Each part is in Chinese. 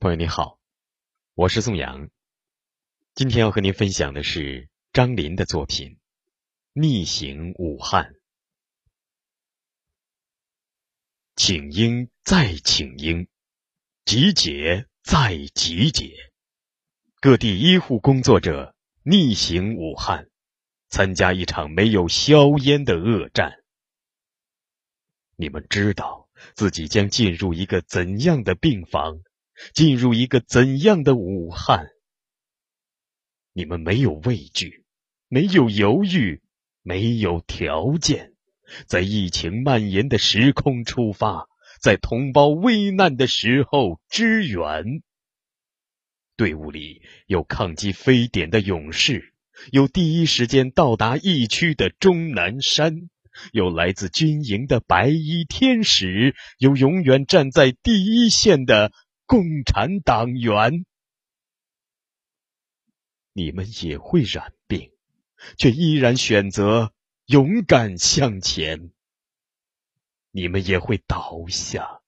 朋友你好，我是宋阳。今天要和您分享的是张林的作品《逆行武汉》。请缨再请缨，集结再集结，各地医护工作者逆行武汉，参加一场没有硝烟的恶战。你们知道自己将进入一个怎样的病房？进入一个怎样的武汉？你们没有畏惧，没有犹豫，没有条件，在疫情蔓延的时空出发，在同胞危难的时候支援。队伍里有抗击非典的勇士，有第一时间到达疫区的钟南山，有来自军营的白衣天使，有永远站在第一线的。共产党员，你们也会染病，却依然选择勇敢向前；你们也会倒下，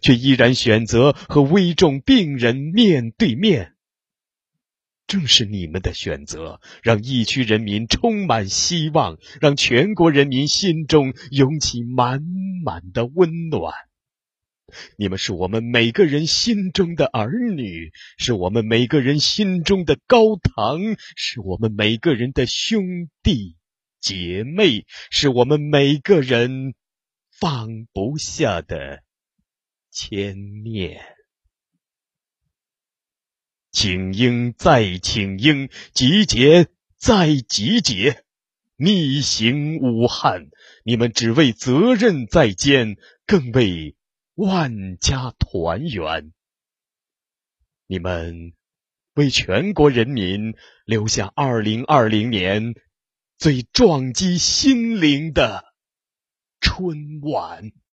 却依然选择和危重病人面对面。正是你们的选择，让疫区人民充满希望，让全国人民心中涌起满满的温暖。你们是我们每个人心中的儿女，是我们每个人心中的高堂，是我们每个人的兄弟姐妹，是我们每个人放不下的牵念。请缨再请缨，集结再集结，逆行武汉，你们只为责任在肩，更为。万家团圆，你们为全国人民留下二零二零年最撞击心灵的春晚。